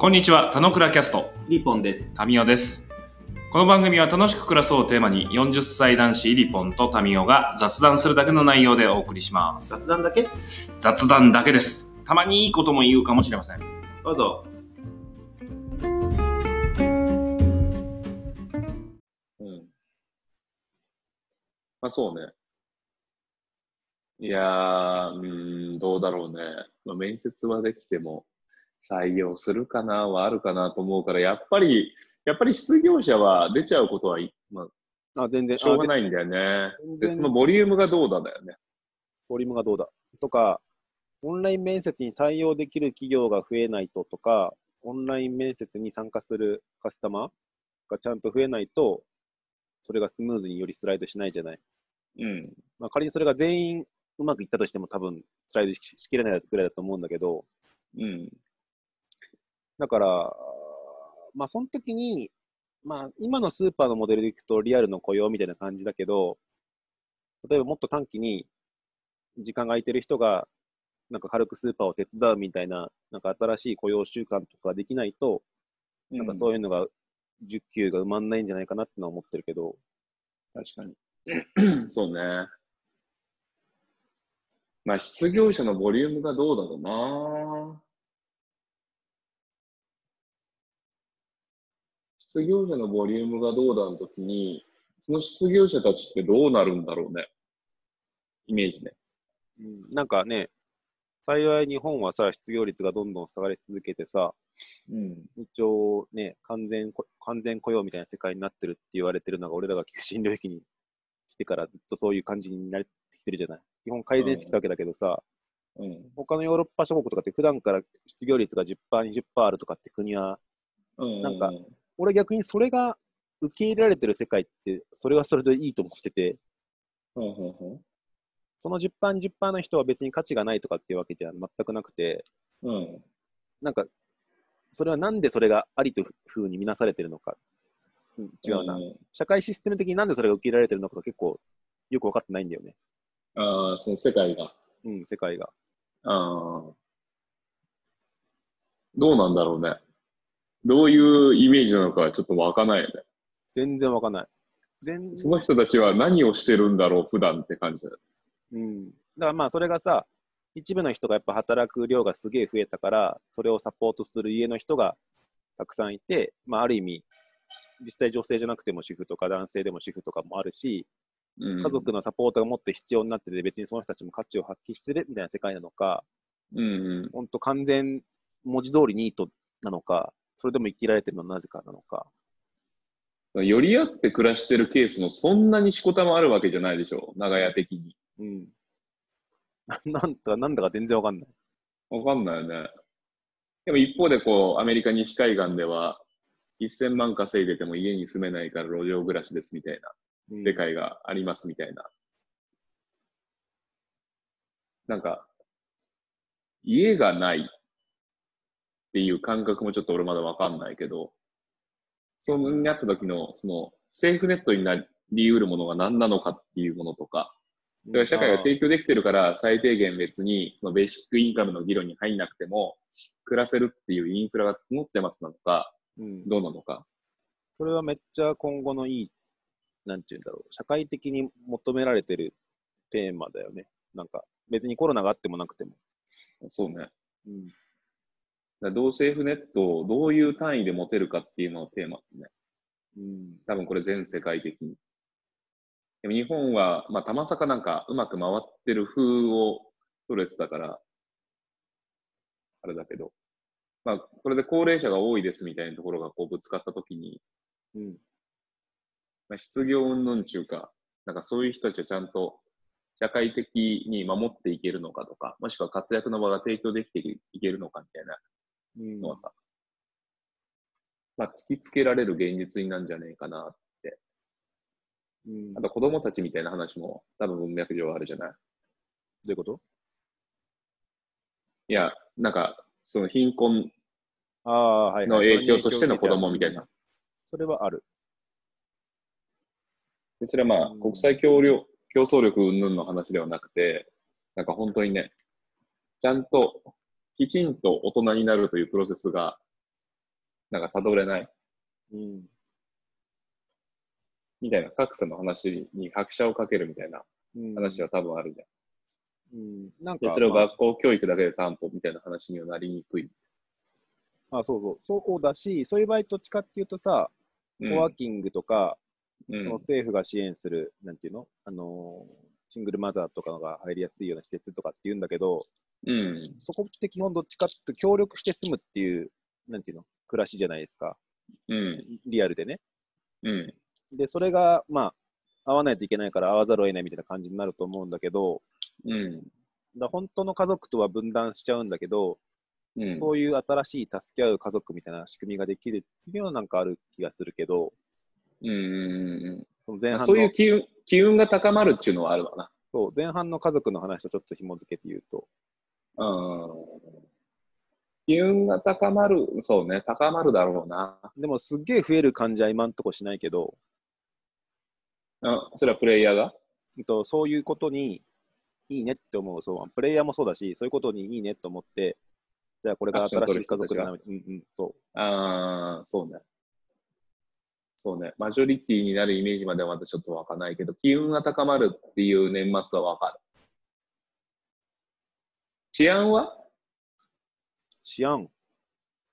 こんにちは、田野倉キャスト、リポンです。タミオです。この番組は楽しく暮らそうをテーマに40歳男子リポンとタミオが雑談するだけの内容でお送りします。雑談だけ？雑談だけです。たまにいいことも言うかもしれません。どうぞ。うん。まあそうね。いやー、うーん、どうだろうね。まあ、面接はできても、採用するかなはあるかなと思うから、やっぱり、やっぱり失業者は出ちゃうことはい、まあ、あ、全然、しょうがい。ないんだよね。で、そのボリュームがどうだだよね。ボリュームがどうだとか、オンライン面接に対応できる企業が増えないととか、オンライン面接に参加するカスタマーがちゃんと増えないと、それがスムーズによりスライドしないじゃない。うん。まあ、仮にそれが全員うまくいったとしても多分スライドししきれないぐらいだと思うんだけど、うん。だから、まあ、その時に、まあ、今のスーパーのモデルでいくとリアルの雇用みたいな感じだけど、例えばもっと短期に時間が空いてる人が、なんか軽くスーパーを手伝うみたいな、なんか新しい雇用習慣とかできないと、なんかそういうのが、10級が埋まんないんじゃないかなってのは思ってるけど、確かに。そうね。まあ、失業者のボリュームがどうだろうな。失業者のボリュームがどうだのときに、その失業者たちってどうなるんだろうね。イメージね。うんなんかね、幸い日本はさ、失業率がどんどん下がり続けてさ、うん。一応ね、完全こ、完全雇用みたいな世界になってるって言われてるのが、俺らが求心領域に来てからずっとそういう感じになってきてるじゃない？基本改善してきたわけだけどさ、うん。他のヨーロッパ諸国とかって普段から失業率が10%、20%あるとかって国は、うん。なんか俺逆にそれが受け入れられてる世界って、それはそれでいいと思ってて。その10%、20%の人は別に価値がないとかっていうわけでは全くなくて、うん。なんか、それはなんでそれがありというふうに見なされてるのか。うん、違うな。ん社会システム的になんでそれが受け入れられてるのかが結構よく分かってないんだよね。ああ、その世界が。うん、世界が。ああ。どうなんだろうね。どういうイメージなのかはちょっとわかんないよね。全然分かんない。全その人たちは何をしてるんだろう、普段って感じだよ。うん。だからまあそれがさ、一部の人がやっぱ働く量がすげえ増えたから、それをサポートする家の人がたくさんいて、まあある意味、実際女性じゃなくても主婦とか男性でも主婦とかもあるし、うん、家族のサポートがもっと必要になってて、別にその人たちも価値を発揮してるみたいな世界なのか、うんうん。本当完全文字通りニートなのか、それでも生きられてるのはなぜかなのか。寄り合って暮らしてるケースもそんなにしこたまあるわけじゃないでしょう、長屋的に。うん。なんだか、なんだか全然わかんない。わかんないよね。でも一方でこう、アメリカ西海岸では、1000万稼いでても家に住めないから路上暮らしですみたいな、うん世界がありますみたいな。なんか、家がないっていう感覚もちょっと俺まだわかんないけど、そうなった時の、その、セーフネットになり得るものが何なのかっていうものとか、だから社会が提供できてるから、最低限別に、そのベーシックインカムの議論に入んなくても、暮らせるっていうインフラが整ってますなのか、うん、どうなのか。それはめっちゃ今後のいい、なんていうんだろう、社会的に求められてるテーマだよね。なんか、別にコロナがあってもなくても。そうね。うん。ら同セーフネットをどういう単位で持てるかっていうのをテーマね。うん。多分これ全世界的に。でも日本は、まあ、たまさかなんかうまく回ってる風を取れてたから、あれだけど、まあ、これで高齢者が多いですみたいなところがこうぶつかったときに、うん。まあ、失業云々中か、なんかそういう人たちをちゃんと社会的に守っていけるのかとか、もしくは活躍の場が提供できていけるのかみたいなうんのはさ、まあ、突きつけられる現実になんじゃねえかな。うん、あどと子供たちみたいな話も多分文脈上あるじゃない？ういうこと？いや、なんか、その貧困のはい。影響としての子供みたいな。それはある。でそれはまあうん、国際協力競争力云々の話ではなくて、なんか本当にね、ちゃんときちんと大人になるというプロセスがなんか辿れないうん。みたいな格差の話に拍車をかけるみたいなうん。話は多分あるじゃん。うん。なんで、か、まあそれを学校教育だけで担保みたいな話にはなりにくい。あ、そうそう。そうだし、そういう場合、どっちかっていうとさ、うんコワーキングとか、うんその政府が支援する、なんていうの？あのーシングルマザーとかが入りやすいような施設とかっていうんだけど、うん。そこって基本どっちかって協力して住むっていう、なんていうの暮らしじゃないですか。うん。リアルでね。うん。で、それが、まあ、会わないといけないから会わざるを得ないみたいな感じになると思うんだけど、うん。だ本当の家族とは分断しちゃうんだけど、うん。そういう新しい助け合う家族みたいな仕組みができるっていうのはなんかある気がするけど、うんうんその前半。そういう機運機運が高まるっていうのはあるわな。そう前半の家族の話とちょっと紐付けて言うと、うん。機運が高まる、そうね、高まるだろうな。でもすっげえ増える感じは今ん。とこしないけど、あそれはプレイヤーがうん。とそういうことにいいねって思う、そう、プレイヤーもそうだし、そういうことにいいねと思って、じゃあこれが新しい家族だなる、うん。うん、そうああ、そうね。そうね。マジョリティになるイメージまではまだちょっとわかん。ないけど、機運が高まるっていう年末はわかる。治安は？う。治安。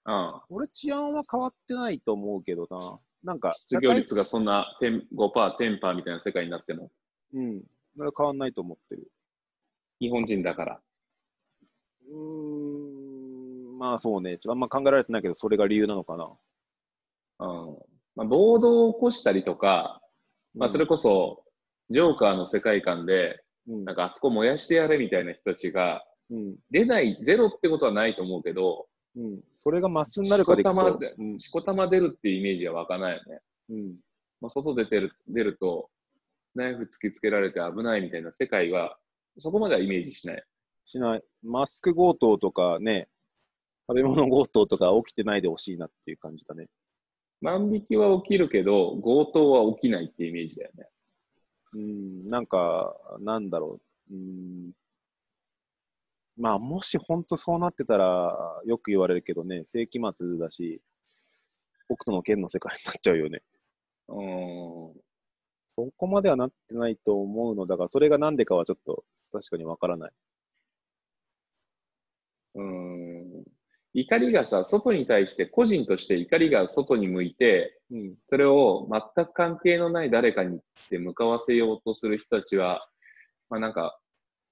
うん。俺治安は変わってないと思うけどな。なんか、失業率がそんな10 5%、10%みたいな世界になっても、うん。変わんないと思ってる。日本人だから。うーん、まあそうね。ちょっとあんま考えられてないけど、それが理由なのかな。うん。まあ、暴動を起こしたりとか、まあ、それこそ、ジョーカーの世界観で、うん、なんかあそこ燃やしてやれみたいな人たちが、うん、出ない、ゼロってことはないと思うけど、うん。それがマスになるかでいくとしこたまで、うん、しこたま出るっていうイメージは湧かないよね。うん。まあ、外出てる、出ると、ナイフ突きつけられて危ないみたいな世界は、そこまではイメージしない。しない。マスク強盗とかね、食べ物強盗とか起きてないでほしいなっていう感じだね。万引きは起きるけど、強盗は起きないっていうイメージだよね。うん、なんか、なんだろう。うん。まあ、もし本当そうなってたら、よく言われるけどね、世紀末だし、北斗の剣の世界になっちゃうよね。うーん。そこまではなってないと思うのだが、それがなんでかはちょっと確かにわからない。うーん。怒りがさ、外に対して、個人として怒りが外に向いて、うん。それを全く関係のない誰かにって向かわせようとする人たちは、まあなんか、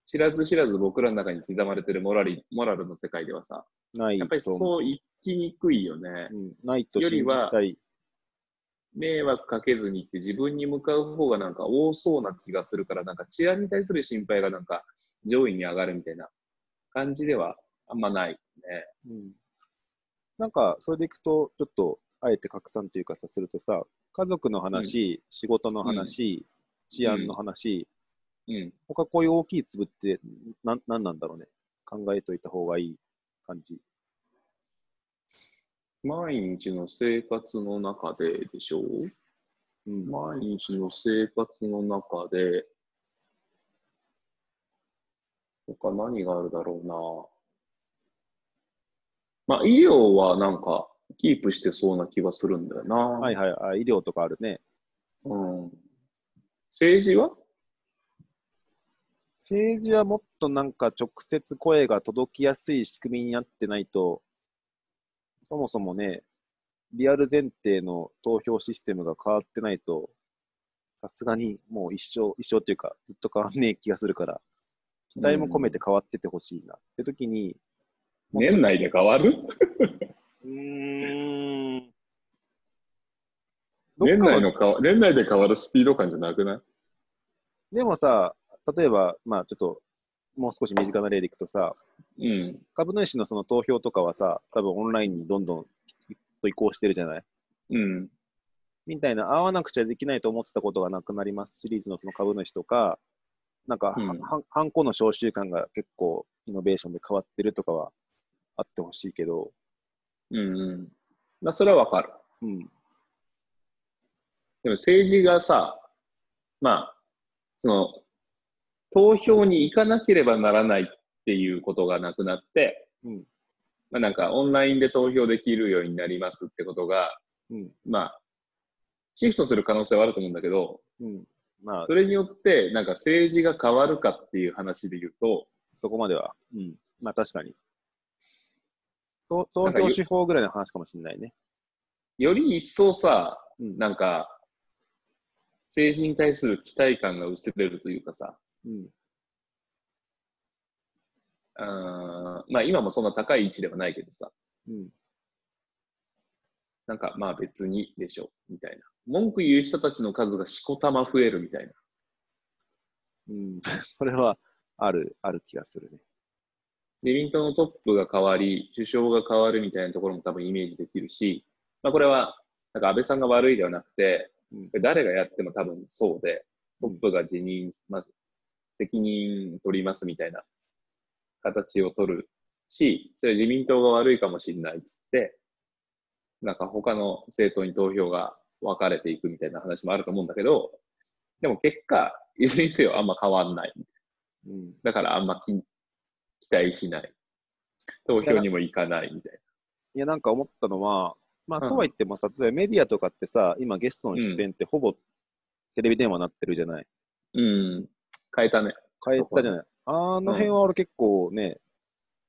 知らず知らず僕らの中に刻まれてるモラリモラルの世界ではさ、ないやっぱり。そう生きにくいよね。うん、ないと信じたい。迷惑かけずにって自分に向かう方がなんか多そうな気がするから、なんか治安に対する心配がなんか上位に上がるみたいな感じではあんまないね。うん。なんか、それでいくと、ちょっと、あえて拡散というかさ、するとさ、家族の話、仕事の話、治安の話、うん。他こういう大きい粒って、なん、なんなんだろうね。考えといた方がいい感じ。毎日の生活の中ででしょ？うん。毎日の生活の中で、他何があるだろうな。まあ、医療はなんか、キープしてそうな気はするんだよな。はいはい、あ医療とかあるね。うん。政治は？政治はもっとなんか直接声が届きやすい仕組みになってないと、そもそもね、リアル前提の投票システムが変わってないと、さすがにもう一生、一生っていうかずっと変わんねえ気がするから、期待も込めて変わっててほしいな。って時に、年内で変わる？うーん。年内の変わ年内で変わるスピード感じゃなくない？でもさ、例えば、まあちょっと、もう少し身近な例でいくとさ、うん。株主のその投票とかはさ、多分オンラインにどんどんと移行してるじゃない？うん。みたいな、会わなくちゃできないと思ってたことがなくなりますシリーズのその株主とか、なんか、うんハンコの召集感が結構イノベーションで変わってるとかはあってほしいけど、うんうん。まあ、それはわかる。うん、でも政治がさ、まあ、その、投票に行かなければならないっていうことがなくなって、うんまあなんかオンラインで投票できるようになりますってことが、うん。まあ、シフトする可能性はあると思うんだけど、うん。まあ、それによってなんか政治が変わるかっていう話で言うと、そこまでは。うん。まあ確かに。と投なんかよ票手法ぐらいの話かもしれないね。より一層さ、うん。なんか、政治に対する期待感が薄れるというかさ、うん。あーまあ今もそんな高い位置ではないけどさ、うん。なんかまあ別にでしょ、みたいな。文句言う人たちの数がしこたま増えるみたいな。うん。それは、ある、ある気がするね。自民党のトップが変わり、首相が変わるみたいなところも多分イメージできるし、まあこれは、なんか安倍さんが悪いではなくて、うん誰がやっても多分そうで、トうんップが辞任します、責任取りますみたいな形を取るし、それ自民党が悪いかもしれないっつって、なんか他の政党に投票が分かれていくみたいな話もあると思うんだけど、でも結果、いずれにせよあんま変わんない。うん。だからあんまき期待しない。投票にも行かないみたいいや、なんか思ったのは、まあうんそうは言ってもさ、例えばメディアとかってさ、今ゲストの出演ってほぼテレビ電話になってるじゃない。な。うん。変えたね。変えたじゃない。あの辺は俺結構ね、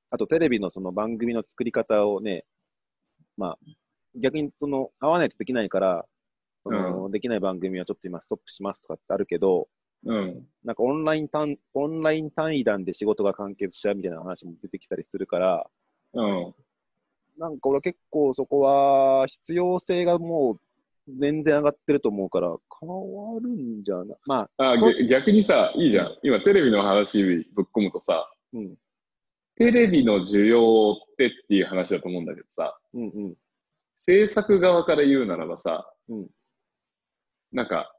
あとテレビのその番組の作り方をね、まあ逆にその合わないとできないから、そのできない番組はちょっと今ストップしますとかってあるけど、うん。なんかオンライン単オンライン単位弾で仕事が完結しちゃうみたいな話も出てきたりするから、うん。なんか俺は結構そこは必要性がもう全然上がってると思うから、変わるんじゃない？まあ、あ、げ逆にさ、いいじゃん。今テレビの話ぶっ込むとさ、うん、テレビの需要ってっていう話だと思うんだけどさ、うん、うん。制作側から言うならばさ、うんなんか、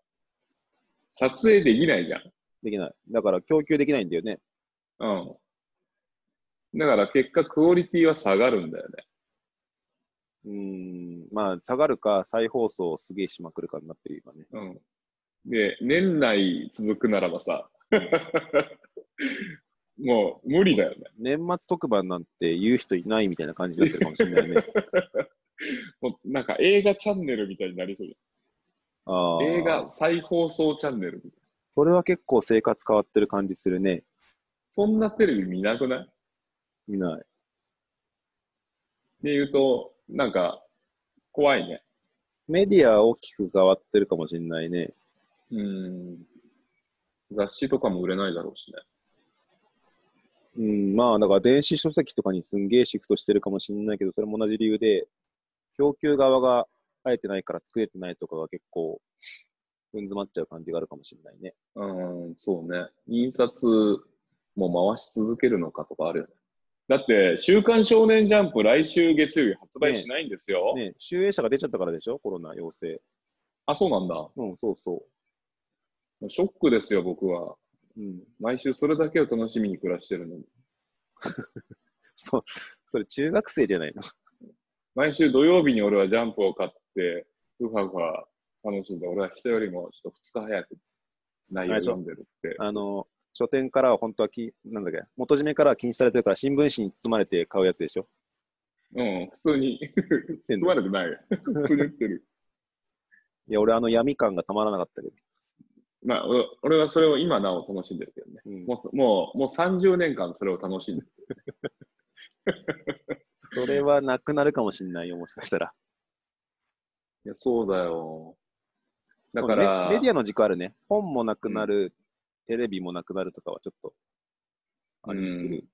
撮影できないじゃん。できない。だから供給できないんだよね。うん。だから結果クオリティは下がるんだよね。うーん、まあ、下がるか、再放送をすげえしまくるかになってる今ね。うん。で、年内続くならばさ、もう無理だよね。年末特番なんて言う人いないみたいな感じになってるかもしれないね。もうなんか映画チャンネルみたいになりそうじあゃん。あ。映画再放送チャンネルみたいな。それは結構生活変わってる感じするね。そんなテレビ見なくない？見ない。で言うと、なんか、怖いね。メディア大きく変わってるかもしれないね。うん。雑誌とかも売れないだろうしね。うん、まあ、だから電子書籍とかにすんげえシフトしてるかもしれないけど、それも同じ理由で、供給側が生えてないから作れてないとかが結構、踏ん詰まっちゃう感じがあるかもしれないね。うん、そうね。印刷も回し続けるのかとかあるよね。だって、週刊少年ジャンプ来週月曜日発売しないんですよ。ね、集英社が出ちゃったからでしょ？コロナ陽性。あ、そうなんだ。うん、そうそショックですよ、僕は。う。うん。毎週それだけを楽しみに暮らしてるのに。そう、それ中学生じゃないの？毎週土曜日に俺はジャンプを買って、ふわふわ楽しんで、俺は人よりもちょっと2日早く内容を読んでるって。あの、書店からは本当はき、なんだっけ、元締めからは禁止されてるから、新聞紙に包まれて買うやつでしょ？うん、普通に。包まれてない。普通に売ってる。いや、俺あの闇感がたまらなかったけど。まあ、俺俺はそれを今なお楽しんでるけどね。うん、もう、もう、もう30年間それを楽しんでる。それはなくなるかもしれないよ、もしかしたら。いや、そうだよ。だから、メメディアの軸あるね。本もなくなる、テレビもなくなるとかはちょっと、あり得る。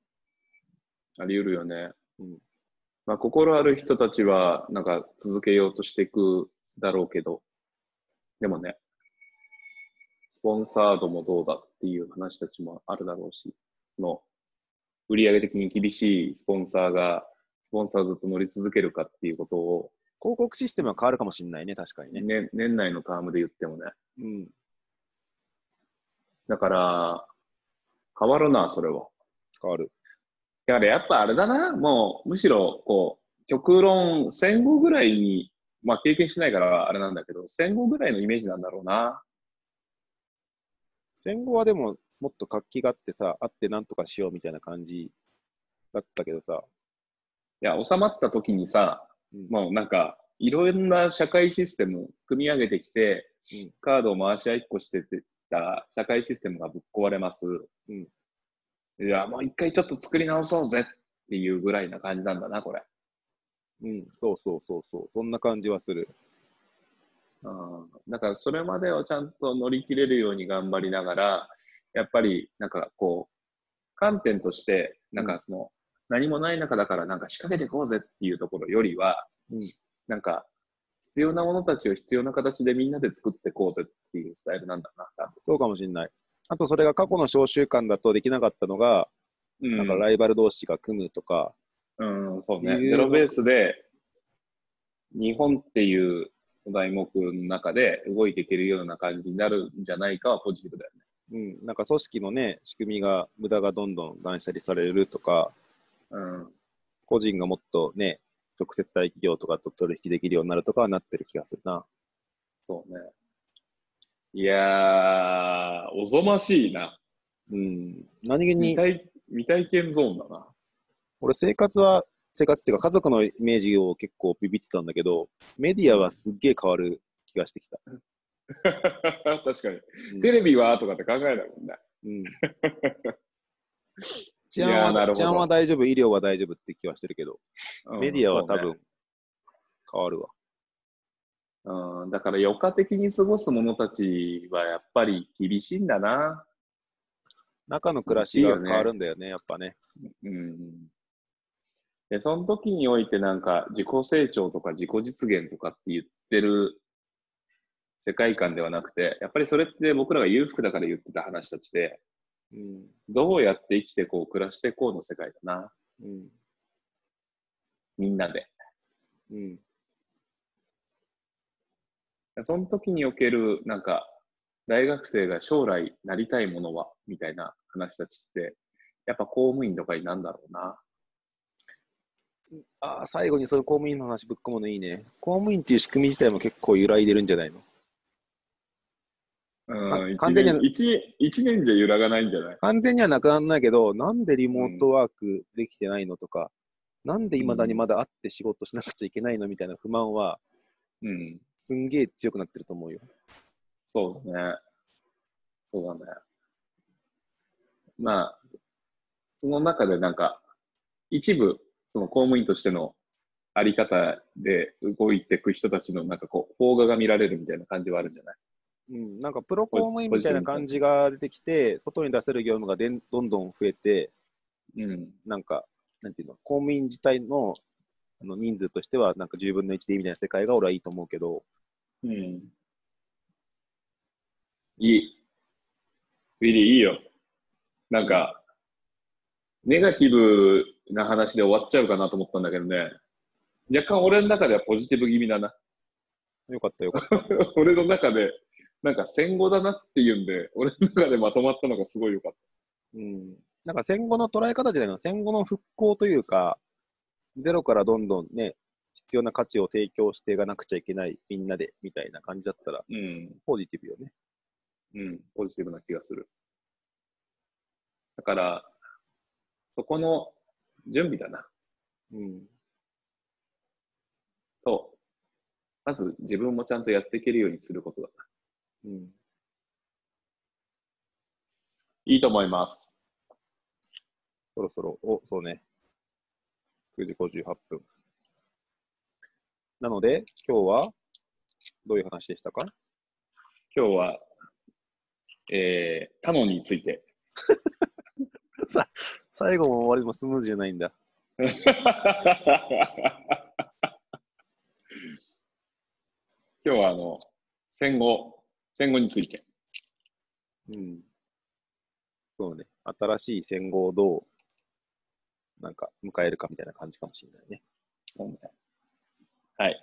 あり得るよね。うんまあ、心ある人たちは、なんか続けようとしていくだろうけど、でもね、スポンサードもどうだっていう話たちもあるだろうし、その、売上的に厳しいスポンサーが、スポンサーずっと乗り続けるかっていうことを、広告システムは変わるかもしれないね、確かにね。ね、年内のタームで言ってもね。うん。だから、変わるな、それは。変わる。だからやっぱあれだな、もう、むしろ、こう、極論、戦後ぐらいに、まあ経験しないからあれなんだけど、戦後ぐらいのイメージなんだろうな。戦後はでも、もっと活気があってさ、あってなんとかしようみたいな感じだったけどさ、や、収まった時にさ、うんもうなんか、いろんな社会システム組み上げてきて、うんカードを回し合いっこしてた社会システムがぶっ壊れます。うんいや、もう一回ちょっと作り直そうぜっていうぐらいな感じなんだな、これ。うん、そうそうそうそう。そんな感じはする。うんだからそれまでをちゃんと乗り切れるように頑張りながら、やっぱりなんかこう、観点として、なんかその、何もない中だからなんか仕掛けていこうぜっていうところよりは、うんなんか、必要なものたちを必要な形でみんなで作っていこうぜっていうスタイルなんだな、多そうかもしれない。あと、それが過去の召集感だとできなかったのが、分。なんかライバル同士が組むとか、うん、そうね。いうゼロベースで、日本っていう題目の中で動いていけるような感じになるんじゃないかはポジティブだよね。うん、なんか組織のね、仕組みが、無駄がどんどん断捨離されるとか、うん。個人がもっとね、直接大企業とかと取引できるようになるとかはなってる気がするな。そうね。いやー、おぞましいな。うん。何気に、未体未体験ゾーンだな。俺生活は、生活っていうか家族のイメージを結構ビビってたんだけど、メディアはすっげえ変わる気がしてきた。確かに。うんテレビはとかって考えないもんね。うん。治安はは大丈夫、医療は大丈夫気はしてるけど、うんメディアは多分ね変わるわ。うん、だから余暇的に過ごす者たちはやっぱり厳しいんだな。中の暮らしが変わるんだよね、やっぱね。うん。で、その時においてなんか自己成長とか自己実現とかって言ってる世界観ではなくて、やっぱりそれって僕らが裕福だから言ってた話たちで、うん。どうやって生きてこう暮らしてこうの世界だな。うん。みんなで。うん。その時における、なんか、大学生が将来なりたいものは、みたいな話たちって、やっぱ公務員とかになんだろうな。ああ、最後にその公務員の話ぶっ込むのいいね。公務員っていう仕組み自体も結構揺らいでるんじゃないの？うん、完全に一年一一年じゃ揺らがないんじゃない？完全にはなくならないけど、なんでリモートワークできてないのとか、なんで未だにまだ会って仕事しなくちゃいけないのみたいな不満は、うん。すんげえ強くなってると思うよ。そうだね。そうだね。まあ、その中でなんか、一部、その公務員としてのあり方で動いていく人たちのなんかこう、邦画が見られるみたいな感じはあるんじゃない？うん、なんかプロ公務員みたいな感じが出てきて、外に出せる業務がでんどんどん増えて、うん。なんか、なんていうの、公務員自体のあの人数としては、なんか10分の1でいいみたいな世界が俺はいいと思うけど、うん。いい。ウィリーいいよ。なんか、ネガティブな話で終わっちゃうかなと思ったんだけどね。若干俺の中ではポジティブ気味だな。よかったよかった。俺の中で、なんか戦後だなっていうんで、俺の中でまとまったのがすごい良かっうん。なんか戦後の捉え方じゃないの、戦後の復興というか、ゼロからどんどんね、必要な価値を提供していかなくちゃいけない、みんなで、みたいな感じだったら、た。うん。ポジティブよね。うん。ポジティブな気がする。だから、そこの準備だな。うん。と、まず自分もちゃんとやっていけるようにすることだな。うん。いいと思います。そろそろ、お、そうね。9時58分。なので、今日は、どういう話でしたか？今日は、えー、他のについて。さ、最後も終わりもスムーズじゃないんだ。今日はあの、戦後、戦後について。うん。そうね。新しい戦後をどう、なんか、迎えるかみたいな感じかもしれないね。そうね。はい。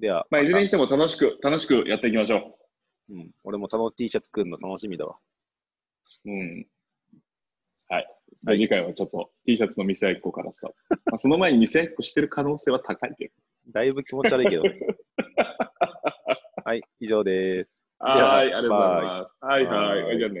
では、まあ、いずれたにしても楽しく、楽しくやっていきましょうん。俺も他の T シャツ作るの楽しみだわ。う。うん。はい。じゃあ次回はちょっと T シャツの店1個からスタート。まあ、その前に店1個してる可能性は高いけど。だいぶ気持ち悪いけどね。はい、以上です。はい、ありがとうございます。はい、はい。はいじゃあね。